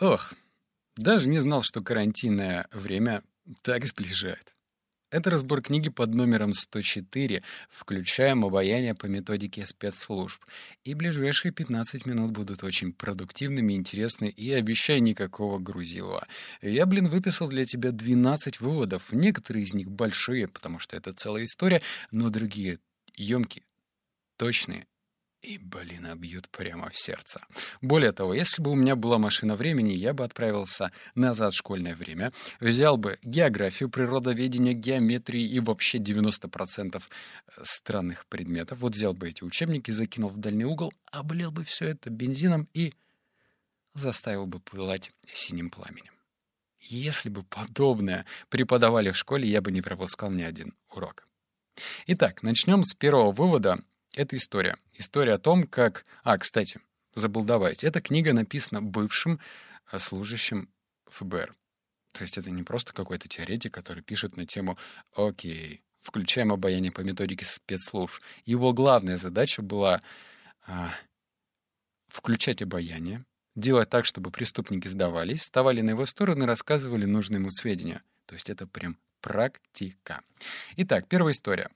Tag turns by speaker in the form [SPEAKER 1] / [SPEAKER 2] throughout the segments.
[SPEAKER 1] Ох, даже не знал, что карантинное время так сближает. Это разбор книги под номером 104, включаем обаяние по методике спецслужб. И ближайшие 15 минут будут очень продуктивными, интересны и обещаю никакого грузилова. Я, блин, выписал для тебя 12 выводов. Некоторые из них большие, потому что это целая история, но другие емкие, точные и, блин, бьют прямо в сердце. Более того, если бы у меня была машина времени, я бы отправился назад в школьное время, взял бы географию, природоведение, геометрию и вообще 90% э, странных предметов. Вот взял бы эти учебники, закинул в дальний угол, облил бы все это бензином и заставил бы пылать синим пламенем. Если бы подобное преподавали в школе, я бы не пропускал ни один урок. Итак, начнем с первого вывода — это история. История о том, как... А, кстати, забыл добавить. Эта книга написана бывшим э, служащим ФБР. То есть это не просто какой-то теоретик, который пишет на тему «Окей, включаем обаяние по методике спецслужб». Его главная задача была а, включать обаяние, делать так, чтобы преступники сдавались, вставали на его сторону и рассказывали нужные ему сведения. То есть это прям практика. Итак, первая история.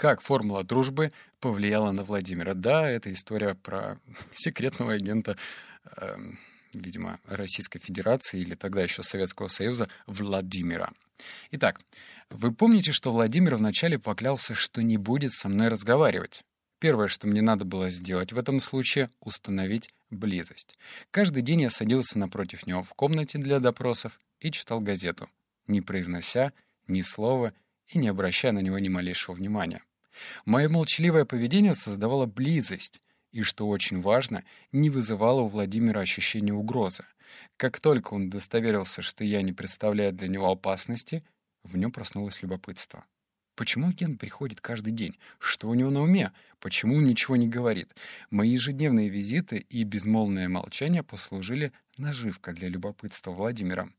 [SPEAKER 1] Как формула дружбы повлияла на Владимира? Да, это история про секретного агента, э, видимо, Российской Федерации или тогда еще Советского Союза Владимира. Итак, вы помните, что Владимир вначале поклялся, что не будет со мной разговаривать? Первое, что мне надо было сделать в этом случае — установить близость. Каждый день я садился напротив него в комнате для допросов и читал газету, не произнося ни слова и не обращая на него ни малейшего внимания. Мое молчаливое поведение создавало близость, и, что очень важно, не вызывало у Владимира ощущения угрозы. Как только он удостоверился, что я не представляю для него опасности, в нем проснулось любопытство. Почему Ген приходит каждый день? Что у него на уме? Почему ничего не говорит? Мои ежедневные визиты и безмолвное молчание послужили наживкой для любопытства Владимира.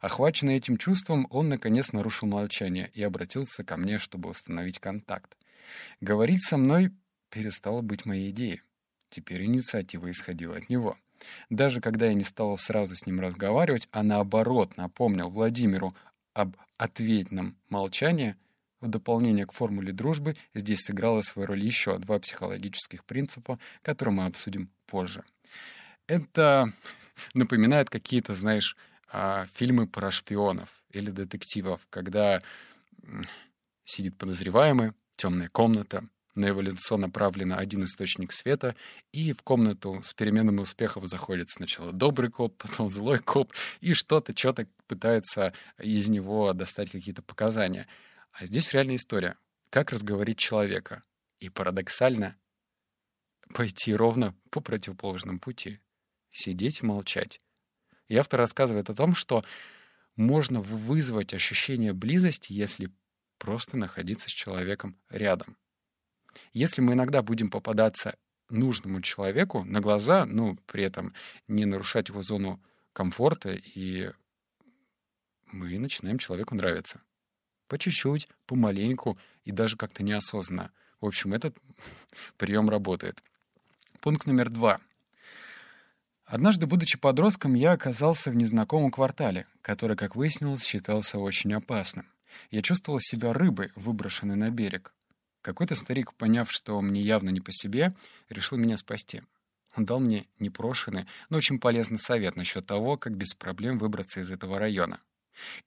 [SPEAKER 1] Охваченный этим чувством, он, наконец, нарушил молчание и обратился ко мне, чтобы установить контакт. Говорить со мной перестало быть моей идеей. Теперь инициатива исходила от него. Даже когда я не стал сразу с ним разговаривать, а наоборот напомнил Владимиру об ответном молчании, в дополнение к формуле дружбы здесь сыграла свою роль еще два психологических принципа, которые мы обсудим позже. Это напоминает какие-то, знаешь, а, фильмы про шпионов или детективов, когда сидит подозреваемый, темная комната, на его лицо направлен один источник света, и в комнату с переменным успехом заходит сначала добрый коп, потом злой коп, и что-то, что-то пытается из него достать какие-то показания. А здесь реальная история. Как разговорить человека. И парадоксально пойти ровно по противоположному пути. Сидеть и молчать. И автор рассказывает о том, что можно вызвать ощущение близости, если просто находиться с человеком рядом. Если мы иногда будем попадаться нужному человеку на глаза, ну, при этом не нарушать его зону комфорта, и мы начинаем человеку нравиться. По чуть-чуть, помаленьку и даже как-то неосознанно. В общем, этот прием работает. Пункт номер два. Однажды, будучи подростком, я оказался в незнакомом квартале, который, как выяснилось, считался очень опасным. Я чувствовал себя рыбой, выброшенной на берег. Какой-то старик, поняв, что мне явно не по себе, решил меня спасти. Он дал мне непрошенный, но очень полезный совет насчет того, как без проблем выбраться из этого района.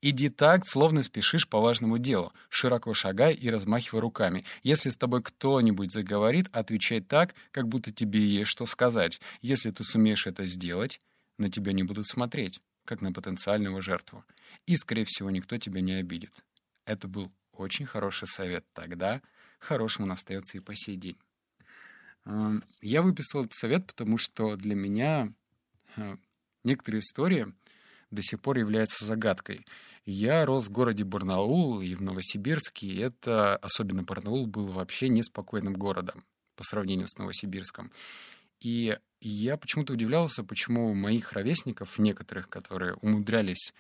[SPEAKER 1] Иди так, словно спешишь по важному делу. Широко шагай и размахивай руками. Если с тобой кто-нибудь заговорит, отвечай так, как будто тебе есть что сказать. Если ты сумеешь это сделать, на тебя не будут смотреть, как на потенциального жертву. И, скорее всего, никто тебя не обидит. Это был очень хороший совет тогда, хорошим он остается и по сей день. Эм, я выписал этот совет, потому что для меня э, некоторые истории до сих пор являются загадкой. Я рос в городе Барнаул и в Новосибирске, и это, особенно Барнаул, был вообще неспокойным городом по сравнению с Новосибирском. И я почему-то удивлялся, почему моих ровесников, некоторых, которые умудрялись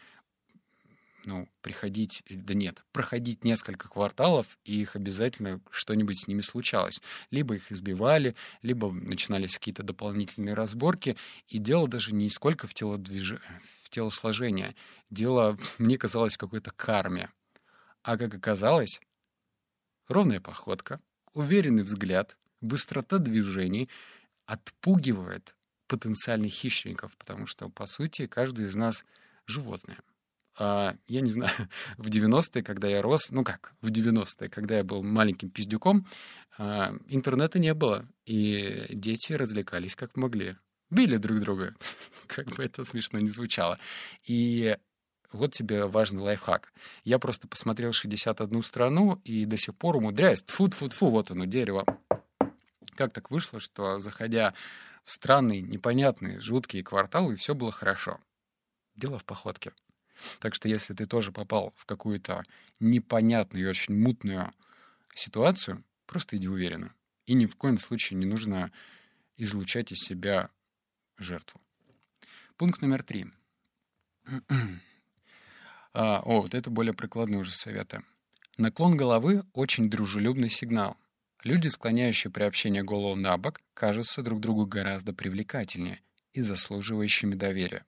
[SPEAKER 1] ну, приходить, да нет, проходить несколько кварталов, и их обязательно что-нибудь с ними случалось. Либо их избивали, либо начинались какие-то дополнительные разборки, и дело даже не сколько в, телодвиж... в телосложении, дело, мне казалось, какой-то карме. А как оказалось, ровная походка, уверенный взгляд, быстрота движений отпугивает потенциальных хищников, потому что, по сути, каждый из нас — животное. А, я не знаю, в 90-е, когда я рос, ну как, в 90-е, когда я был маленьким пиздюком, а, интернета не было, и дети развлекались как могли. Били друг друга, как бы это смешно не звучало. И вот тебе важный лайфхак. Я просто посмотрел 61 страну и до сих пор умудряюсь. тфу тфу тфу вот оно, дерево. Как так вышло, что, заходя в странные, непонятные, жуткие кварталы, все было хорошо. Дело в походке. Так что если ты тоже попал в какую-то непонятную и очень мутную ситуацию, просто иди уверенно. И ни в коем случае не нужно излучать из себя жертву. Пункт номер три. а, о, вот это более прикладные уже советы. Наклон головы — очень дружелюбный сигнал. Люди, склоняющие при общении голову на бок, кажутся друг другу гораздо привлекательнее и заслуживающими доверия.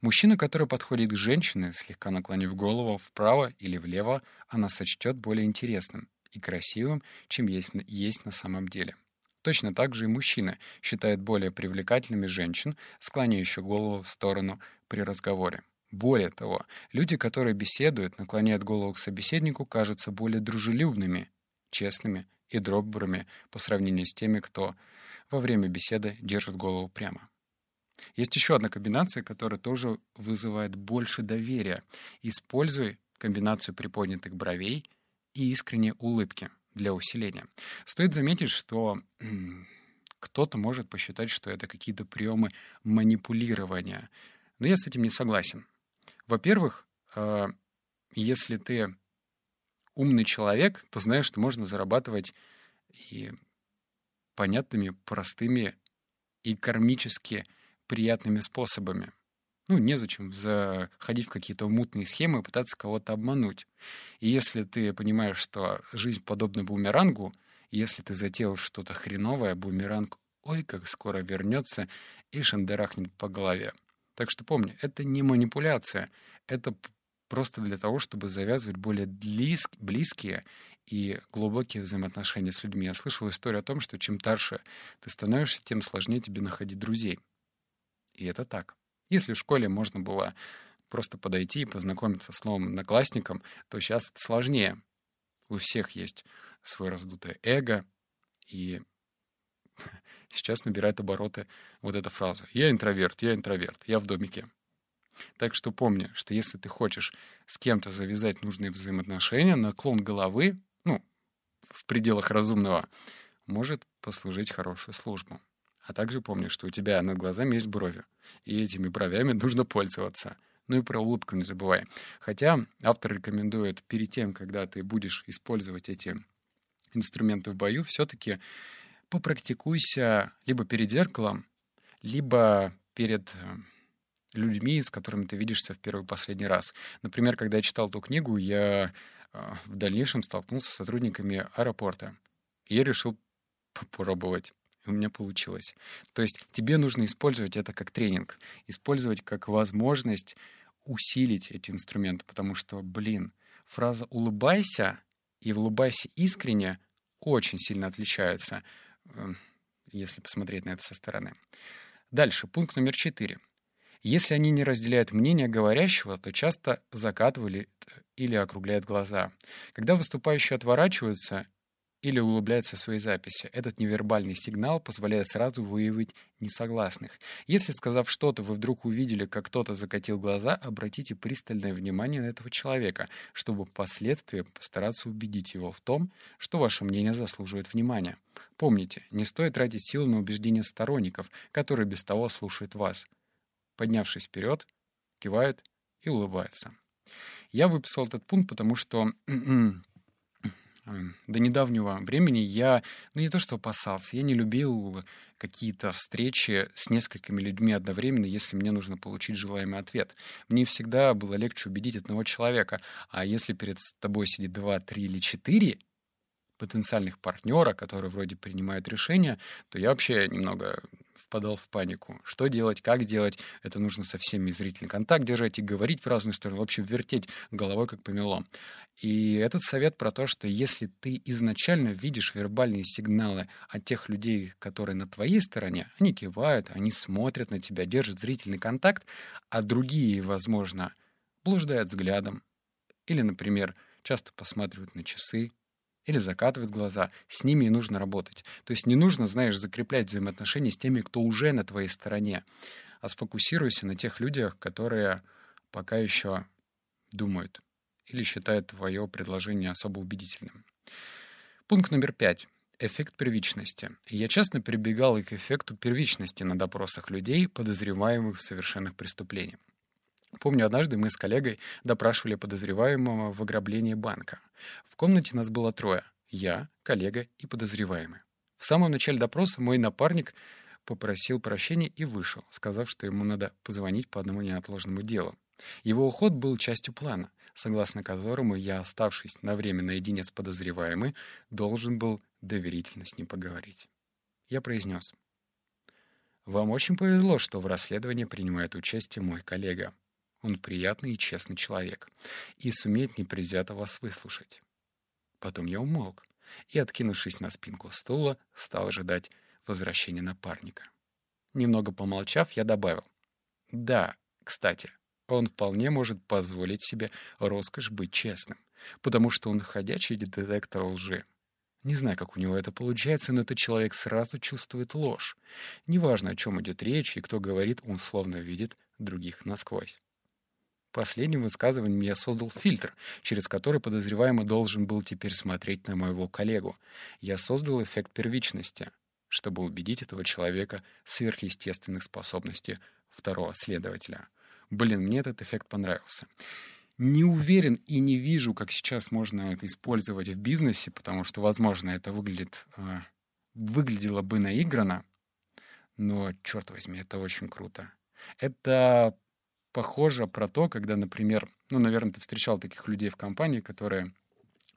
[SPEAKER 1] Мужчина, который подходит к женщине, слегка наклонив голову вправо или влево, она сочтет более интересным и красивым, чем есть, есть на самом деле. Точно так же и мужчина считает более привлекательными женщин, склоняющих голову в сторону при разговоре. Более того, люди, которые беседуют, наклоняют голову к собеседнику, кажутся более дружелюбными, честными и добрыми по сравнению с теми, кто во время беседы держит голову прямо. Есть еще одна комбинация, которая тоже вызывает больше доверия. Используй комбинацию приподнятых бровей и искренней улыбки для усиления. Стоит заметить, что кто-то может посчитать, что это какие-то приемы манипулирования. Но я с этим не согласен. Во-первых, э, если ты умный человек, то знаешь, что можно зарабатывать и понятными, простыми и кармически приятными способами. Ну, незачем заходить в какие-то мутные схемы и пытаться кого-то обмануть. И если ты понимаешь, что жизнь подобна бумерангу, если ты затеял что-то хреновое, бумеранг, ой, как скоро вернется и шандарахнет по голове. Так что помни, это не манипуляция, это просто для того, чтобы завязывать более близкие и глубокие взаимоотношения с людьми. Я слышал историю о том, что чем старше ты становишься, тем сложнее тебе находить друзей. И это так. Если в школе можно было просто подойти и познакомиться с новым одноклассником, то сейчас это сложнее. У всех есть свое раздутое эго, и сейчас набирает обороты вот эта фраза. «Я интроверт, я интроверт, я в домике». Так что помни, что если ты хочешь с кем-то завязать нужные взаимоотношения, наклон головы, ну, в пределах разумного, может послужить хорошую службу. А также помни, что у тебя над глазами есть брови, и этими бровями нужно пользоваться. Ну и про улыбку не забывай. Хотя автор рекомендует перед тем, когда ты будешь использовать эти инструменты в бою, все-таки попрактикуйся либо перед зеркалом, либо перед э, людьми, с которыми ты видишься в первый и последний раз. Например, когда я читал эту книгу, я э, в дальнейшем столкнулся с сотрудниками аэропорта. И я решил попробовать. У меня получилось. То есть тебе нужно использовать это как тренинг, использовать как возможность усилить эти инструменты, потому что, блин, фраза «улыбайся» и «улыбайся искренне» очень сильно отличается, эм, если посмотреть на это со стороны. Дальше, пункт номер четыре. Если они не разделяют мнение говорящего, то часто закатывали или округляют глаза. Когда выступающие отворачиваются или улыбляются в своей записи, этот невербальный сигнал позволяет сразу выявить несогласных. Если, сказав что-то, вы вдруг увидели, как кто-то закатил глаза, обратите пристальное внимание на этого человека, чтобы впоследствии постараться убедить его в том, что ваше мнение заслуживает внимания. Помните, не стоит тратить силы на убеждение сторонников, которые без того слушают вас поднявшись вперед, кивают и улыбаются. Я выписал этот пункт, потому что до недавнего времени я, ну не то что опасался, я не любил какие-то встречи с несколькими людьми одновременно, если мне нужно получить желаемый ответ. Мне всегда было легче убедить одного человека, а если перед тобой сидит два, три или четыре потенциальных партнера, которые вроде принимают решения, то я вообще немного впадал в панику. Что делать, как делать? Это нужно со всеми зрительный контакт держать и говорить в разные стороны, в общем, вертеть головой как помелом. И этот совет про то, что если ты изначально видишь вербальные сигналы от тех людей, которые на твоей стороне, они кивают, они смотрят на тебя, держат зрительный контакт, а другие, возможно, блуждают взглядом. Или, например, часто посматривают на часы, или закатывают глаза, с ними и нужно работать. То есть не нужно, знаешь, закреплять взаимоотношения с теми, кто уже на твоей стороне, а сфокусируйся на тех людях, которые пока еще думают или считают твое предложение особо убедительным. Пункт номер пять. Эффект первичности. Я часто прибегал к эффекту первичности на допросах людей, подозреваемых в совершенных преступлениях. Помню, однажды мы с коллегой допрашивали подозреваемого в ограблении банка. В комнате нас было трое — я, коллега и подозреваемый. В самом начале допроса мой напарник попросил прощения и вышел, сказав, что ему надо позвонить по одному неотложному делу. Его уход был частью плана, согласно которому я, оставшись на время наедине с подозреваемым, должен был доверительно с ним поговорить. Я произнес. «Вам очень повезло, что в расследовании принимает участие мой коллега. Он приятный и честный человек и сумеет непредвзято вас выслушать. Потом я умолк и, откинувшись на спинку стула, стал ожидать возвращения напарника. Немного помолчав, я добавил. «Да, кстати, он вполне может позволить себе роскошь быть честным, потому что он ходячий детектор лжи. Не знаю, как у него это получается, но этот человек сразу чувствует ложь. Неважно, о чем идет речь и кто говорит, он словно видит других насквозь. Последним высказыванием я создал фильтр, через который подозреваемый должен был теперь смотреть на моего коллегу. Я создал эффект первичности, чтобы убедить этого человека сверхъестественных способностей второго следователя. Блин, мне этот эффект понравился. Не уверен и не вижу, как сейчас можно это использовать в бизнесе, потому что, возможно, это выглядит, э, выглядело бы наигранно, но, черт возьми, это очень круто. Это похоже про то, когда, например, ну, наверное, ты встречал таких людей в компании, которые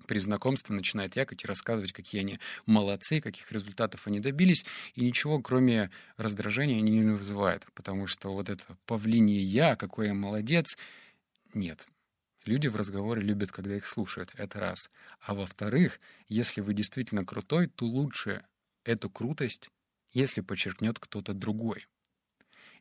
[SPEAKER 1] при знакомстве начинают якать и рассказывать, какие они молодцы, каких результатов они добились, и ничего, кроме раздражения, они не вызывают, потому что вот это павлиние «я», какой я молодец, нет. Люди в разговоре любят, когда их слушают, это раз. А во-вторых, если вы действительно крутой, то лучше эту крутость, если подчеркнет кто-то другой.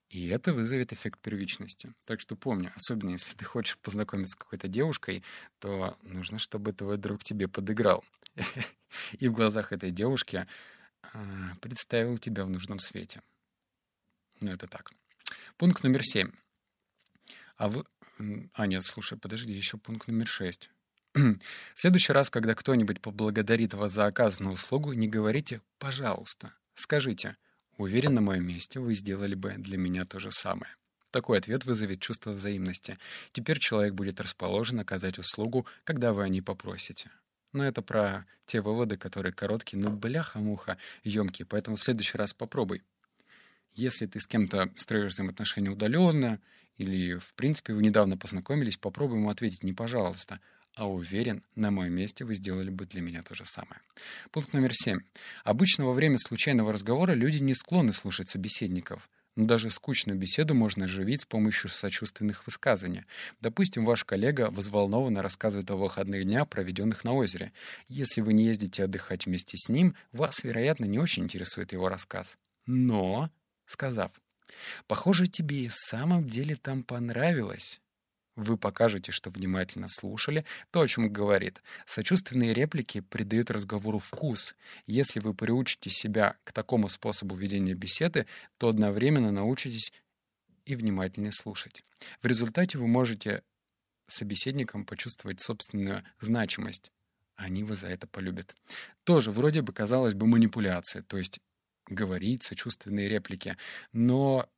[SPEAKER 1] И это вызовет эффект первичности. Так что помни, особенно если ты хочешь познакомиться с какой-то девушкой, то нужно, чтобы твой друг тебе подыграл. И в глазах этой девушки а, представил тебя в нужном свете. Ну, это так. Пункт номер семь. А вы... А, нет, слушай, подожди, еще пункт номер шесть. В следующий раз, когда кто-нибудь поблагодарит вас за оказанную услугу, не говорите «пожалуйста». Скажите Уверен, на моем месте вы сделали бы для меня то же самое. Такой ответ вызовет чувство взаимности. Теперь человек будет расположен оказать услугу, когда вы о ней попросите. Но это про те выводы, которые короткие, но бляха-муха, емкие, поэтому в следующий раз попробуй. Если ты с кем-то строишь взаимоотношения удаленно, или, в принципе, вы недавно познакомились, попробуй ему ответить не «пожалуйста», а уверен, на моем месте вы сделали бы для меня то же самое. Пункт номер семь. Обычно во время случайного разговора люди не склонны слушать собеседников. Но даже скучную беседу можно оживить с помощью сочувственных высказаний. Допустим, ваш коллега взволнованно рассказывает о выходных днях, проведенных на озере. Если вы не ездите отдыхать вместе с ним, вас, вероятно, не очень интересует его рассказ. Но, сказав, «Похоже, тебе и в самом деле там понравилось», вы покажете, что внимательно слушали то, о чем говорит. Сочувственные реплики придают разговору вкус. Если вы приучите себя к такому способу ведения беседы, то одновременно научитесь и внимательнее слушать. В результате вы можете собеседникам почувствовать собственную значимость. Они вас за это полюбят. Тоже вроде бы казалось бы манипуляция, то есть говорить сочувственные реплики. Но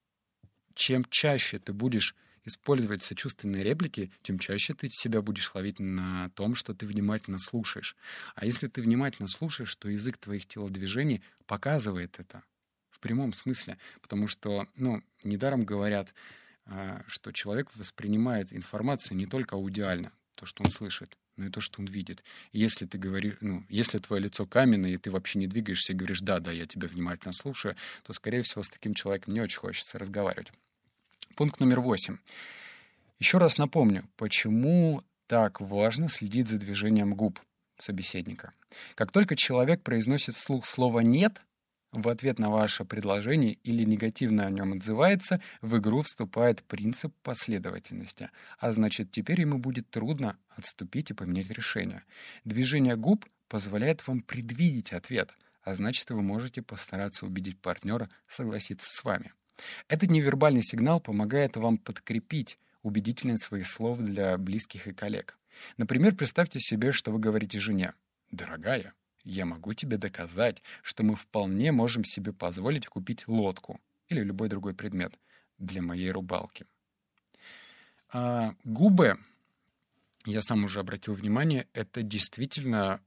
[SPEAKER 1] чем чаще ты будешь использовать сочувственные реплики, тем чаще ты себя будешь ловить на том, что ты внимательно слушаешь. А если ты внимательно слушаешь, то язык твоих телодвижений показывает это в прямом смысле. Потому что, ну, недаром говорят, а, что человек воспринимает информацию не только аудиально, то, что он слышит, но и то, что он видит. И если ты говоришь, ну, если твое лицо каменное, и ты вообще не двигаешься и говоришь, да, да, я тебя внимательно слушаю, то, скорее всего, с таким человеком не очень хочется разговаривать. Пункт номер восемь. Еще раз напомню, почему так важно следить за движением губ собеседника. Как только человек произносит вслух слово «нет», в ответ на ваше предложение или негативно о нем отзывается, в игру вступает принцип последовательности. А значит, теперь ему будет трудно отступить и поменять решение. Движение губ позволяет вам предвидеть ответ, а значит, вы можете постараться убедить партнера согласиться с вами. Этот невербальный сигнал помогает вам подкрепить убедительность своих слов для близких и коллег. Например, представьте себе, что вы говорите жене «Дорогая, я могу тебе доказать, что мы вполне можем себе позволить купить лодку или любой другой предмет для моей рубалки». А губы, я сам уже обратил внимание, это действительно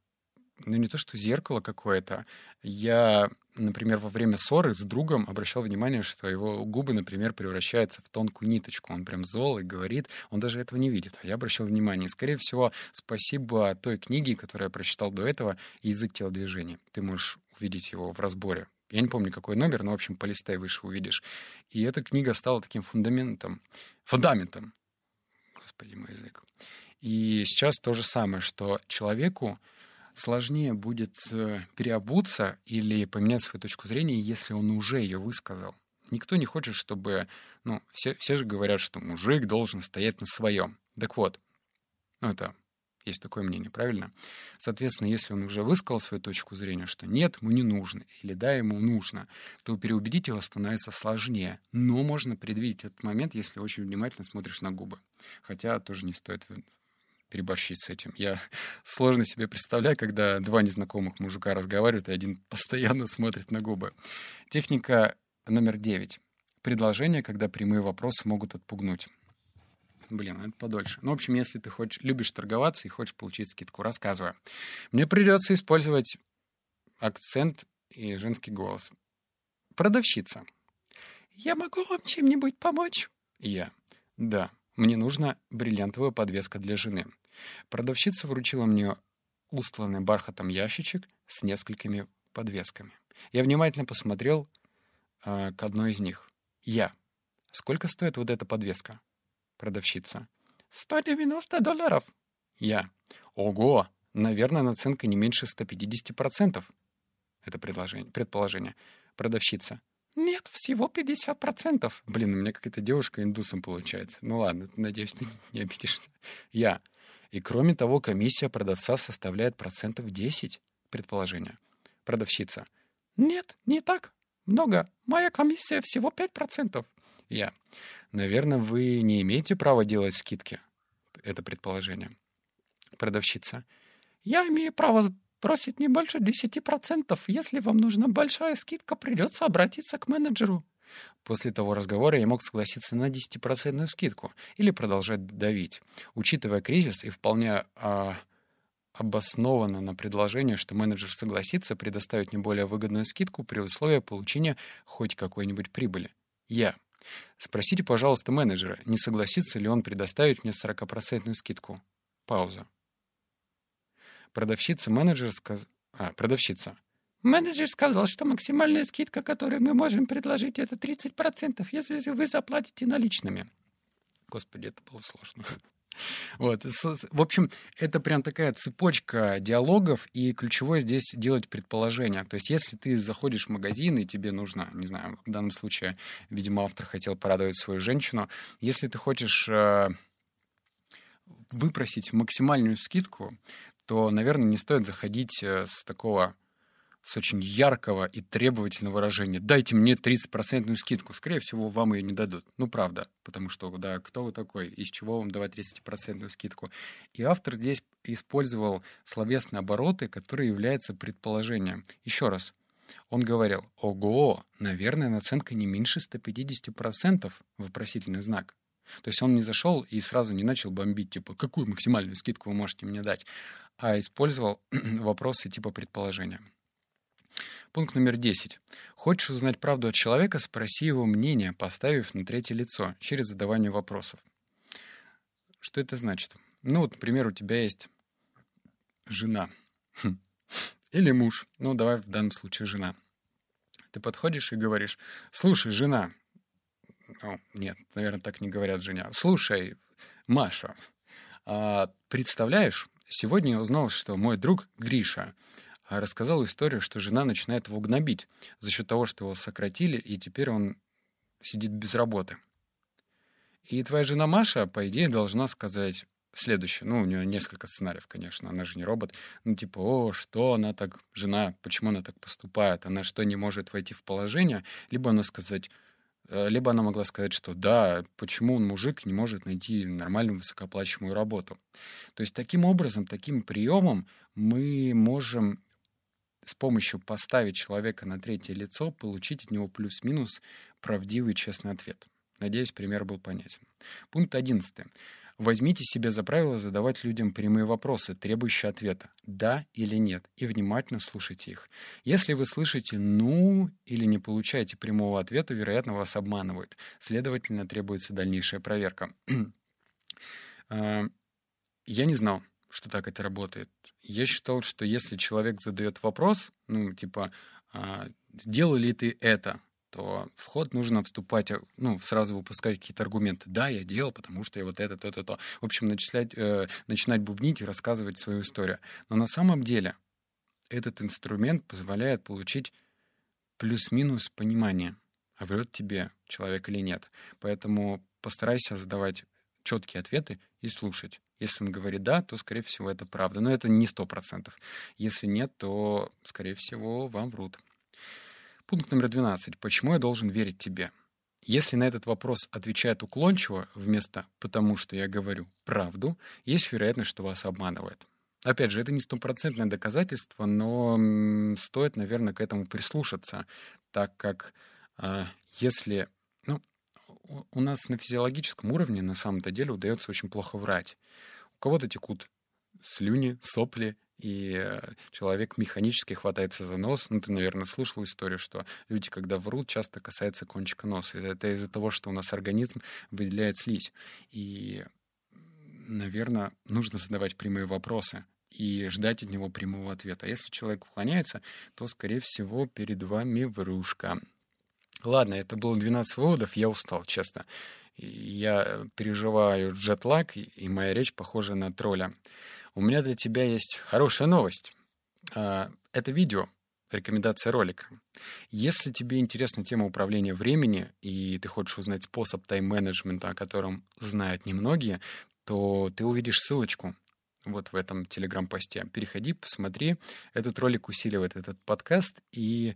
[SPEAKER 1] ну не то что зеркало какое-то. Я, например, во время ссоры с другом обращал внимание, что его губы, например, превращаются в тонкую ниточку. Он прям зол и говорит, он даже этого не видит. А я обращал внимание. И, скорее всего, спасибо той книге, которую я прочитал до этого, «Язык телодвижений». Ты можешь увидеть его в разборе. Я не помню, какой номер, но, в общем, полистай выше увидишь. И эта книга стала таким фундаментом. Фундаментом. Господи, мой язык. И сейчас то же самое, что человеку сложнее будет э, переобуться или поменять свою точку зрения, если он уже ее высказал. Никто не хочет, чтобы... Ну, все, все же говорят, что мужик должен стоять на своем. Так вот, ну, это есть такое мнение, правильно? Соответственно, если он уже высказал свою точку зрения, что нет, ему не нужно, или да, ему нужно, то переубедить его становится сложнее. Но можно предвидеть этот момент, если очень внимательно смотришь на губы. Хотя тоже не стоит переборщить с этим. Я сложно себе представляю, когда два незнакомых мужика разговаривают, и один постоянно смотрит на губы. Техника номер девять. Предложение, когда прямые вопросы могут отпугнуть. Блин, это подольше. Ну, в общем, если ты хочешь, любишь торговаться и хочешь получить скидку, рассказываю. Мне придется использовать акцент и женский голос. Продавщица. Я могу вам чем-нибудь помочь? Я. Да, мне нужна бриллиантовая подвеска для жены. Продавщица вручила мне устланный бархатом ящичек с несколькими подвесками. Я внимательно посмотрел э, к одной из них. Я. Сколько стоит вот эта подвеска? Продавщица. 190 долларов. Я. Ого! Наверное, наценка не меньше 150%. Это предложение, предположение. Продавщица. Нет, всего 50%. Блин, у меня какая-то девушка индусом получается. Ну ладно, надеюсь, ты не обидишься. Я. И кроме того, комиссия продавца составляет процентов 10, предположение. Продавщица. Нет, не так. Много. Моя комиссия всего 5%. Я. Наверное, вы не имеете права делать скидки. Это предположение. Продавщица. Я имею право просить не больше 10%. Если вам нужна большая скидка, придется обратиться к менеджеру. После того разговора я мог согласиться на 10% скидку или продолжать давить. Учитывая кризис и вполне а, обоснованно на предложение, что менеджер согласится предоставить мне более выгодную скидку при условии получения хоть какой-нибудь прибыли. Я. Спросите, пожалуйста, менеджера, не согласится ли он предоставить мне 40% скидку. Пауза. Продавщица-менеджер сказ... А, продавщица. Менеджер сказал, что максимальная скидка, которую мы можем предложить, это 30%, если вы заплатите наличными. Господи, это было сложно. Вот. В общем, это прям такая цепочка диалогов, и ключевое здесь делать предположение. То есть, если ты заходишь в магазин, и тебе нужно, не знаю, в данном случае, видимо, автор хотел порадовать свою женщину, если ты хочешь э, выпросить максимальную скидку, то, наверное, не стоит заходить э, с такого с очень яркого и требовательного выражения. Дайте мне 30% скидку. Скорее всего, вам ее не дадут. Ну, правда. Потому что, да, кто вы такой? Из чего вам давать 30% скидку? И автор здесь использовал словесные обороты, которые являются предположением. Еще раз. Он говорил, ого, наверное, наценка не меньше 150%, вопросительный знак. То есть он не зашел и сразу не начал бомбить, типа, какую максимальную скидку вы можете мне дать, а использовал вопросы типа предположения. Пункт номер 10. Хочешь узнать правду от человека, спроси его мнение, поставив на третье лицо, через задавание вопросов. Что это значит? Ну, вот, например, у тебя есть жена. Хм. Или муж. Ну, давай в данном случае жена. Ты подходишь и говоришь, слушай, жена. Ну, нет, наверное, так не говорят женя. Слушай, Маша, а, представляешь, сегодня я узнал, что мой друг Гриша рассказал историю, что жена начинает его гнобить за счет того, что его сократили, и теперь он сидит без работы. И твоя жена Маша, по идее, должна сказать следующее. Ну, у нее несколько сценариев, конечно, она же не робот. Ну, типа, о, что она так, жена, почему она так поступает? Она что, не может войти в положение? Либо она сказать, э, либо она могла сказать, что да, почему он, мужик, не может найти нормальную высокооплачиваемую работу. То есть таким образом, таким приемом мы можем с помощью поставить человека на третье лицо, получить от него плюс-минус правдивый честный ответ. Надеюсь, пример был понятен. Пункт 11. Возьмите себе за правило задавать людям прямые вопросы, требующие ответа «да» или «нет», и внимательно слушайте их. Если вы слышите «ну» или не получаете прямого ответа, вероятно, вас обманывают. Следовательно, требуется дальнейшая проверка. А, я не знал, что так это работает. Я считал, что если человек задает вопрос, ну, типа, а, «сделал ли ты это?», то в ход нужно вступать, э, ну, сразу выпускать какие-то аргументы. Да, я делал, потому что я вот это, то, то, то. В общем, начислять, э, начинать бубнить и рассказывать свою историю. Но на самом деле этот инструмент позволяет получить плюс-минус понимание, а врет тебе человек или нет. Поэтому постарайся задавать четкие ответы и слушать. Если он говорит «да», то, скорее всего, это правда. Но это не сто процентов. Если нет, то, скорее всего, вам врут. Пункт номер 12. Почему я должен верить тебе? Если на этот вопрос отвечает уклончиво вместо «потому что я говорю правду», есть вероятность, что вас обманывают. Опять же, это не стопроцентное доказательство, но стоит, наверное, к этому прислушаться, так как э, если... У нас на физиологическом уровне на самом-то деле удается очень плохо врать. У кого-то текут слюни, сопли, и э, человек механически хватается за нос. Ну, ты, наверное, слышал историю, что люди, когда врут, часто касаются кончика носа. Это из-за того, что у нас организм выделяет слизь. И, наверное, нужно задавать прямые вопросы и ждать от него прямого ответа. А если человек уклоняется, то, скорее всего, перед вами врушка. Ладно, это было 12 выводов, я устал, честно. Я переживаю джетлаг, и моя речь похожа на тролля. У меня для тебя есть хорошая новость. А, это видео, рекомендация ролика. Если тебе интересна тема управления времени, и ты хочешь узнать способ тайм-менеджмента, о котором знают немногие, то ты увидишь ссылочку вот в этом телеграм-посте. Переходи, посмотри. Этот ролик усиливает этот подкаст, и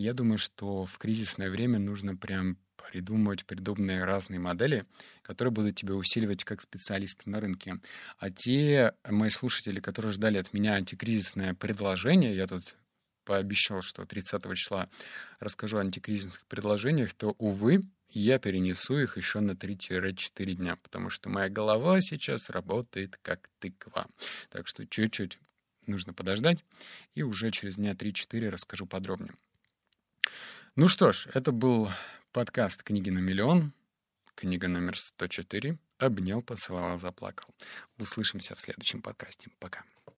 [SPEAKER 1] я думаю, что в кризисное время нужно прям придумывать придуманные разные модели, которые будут тебя усиливать как специалиста на рынке. А те мои слушатели, которые ждали от меня антикризисное предложение, я тут пообещал, что 30 числа расскажу о антикризисных предложениях, то, увы, я перенесу их еще на 3-4 дня, потому что моя голова сейчас работает как тыква. Так что чуть-чуть нужно подождать, и уже через дня 3-4 расскажу подробнее. Ну что ж, это был Подкаст «Книги на миллион». Книга номер 104. Обнял, поцеловал, заплакал. Услышимся в следующем подкасте. Пока.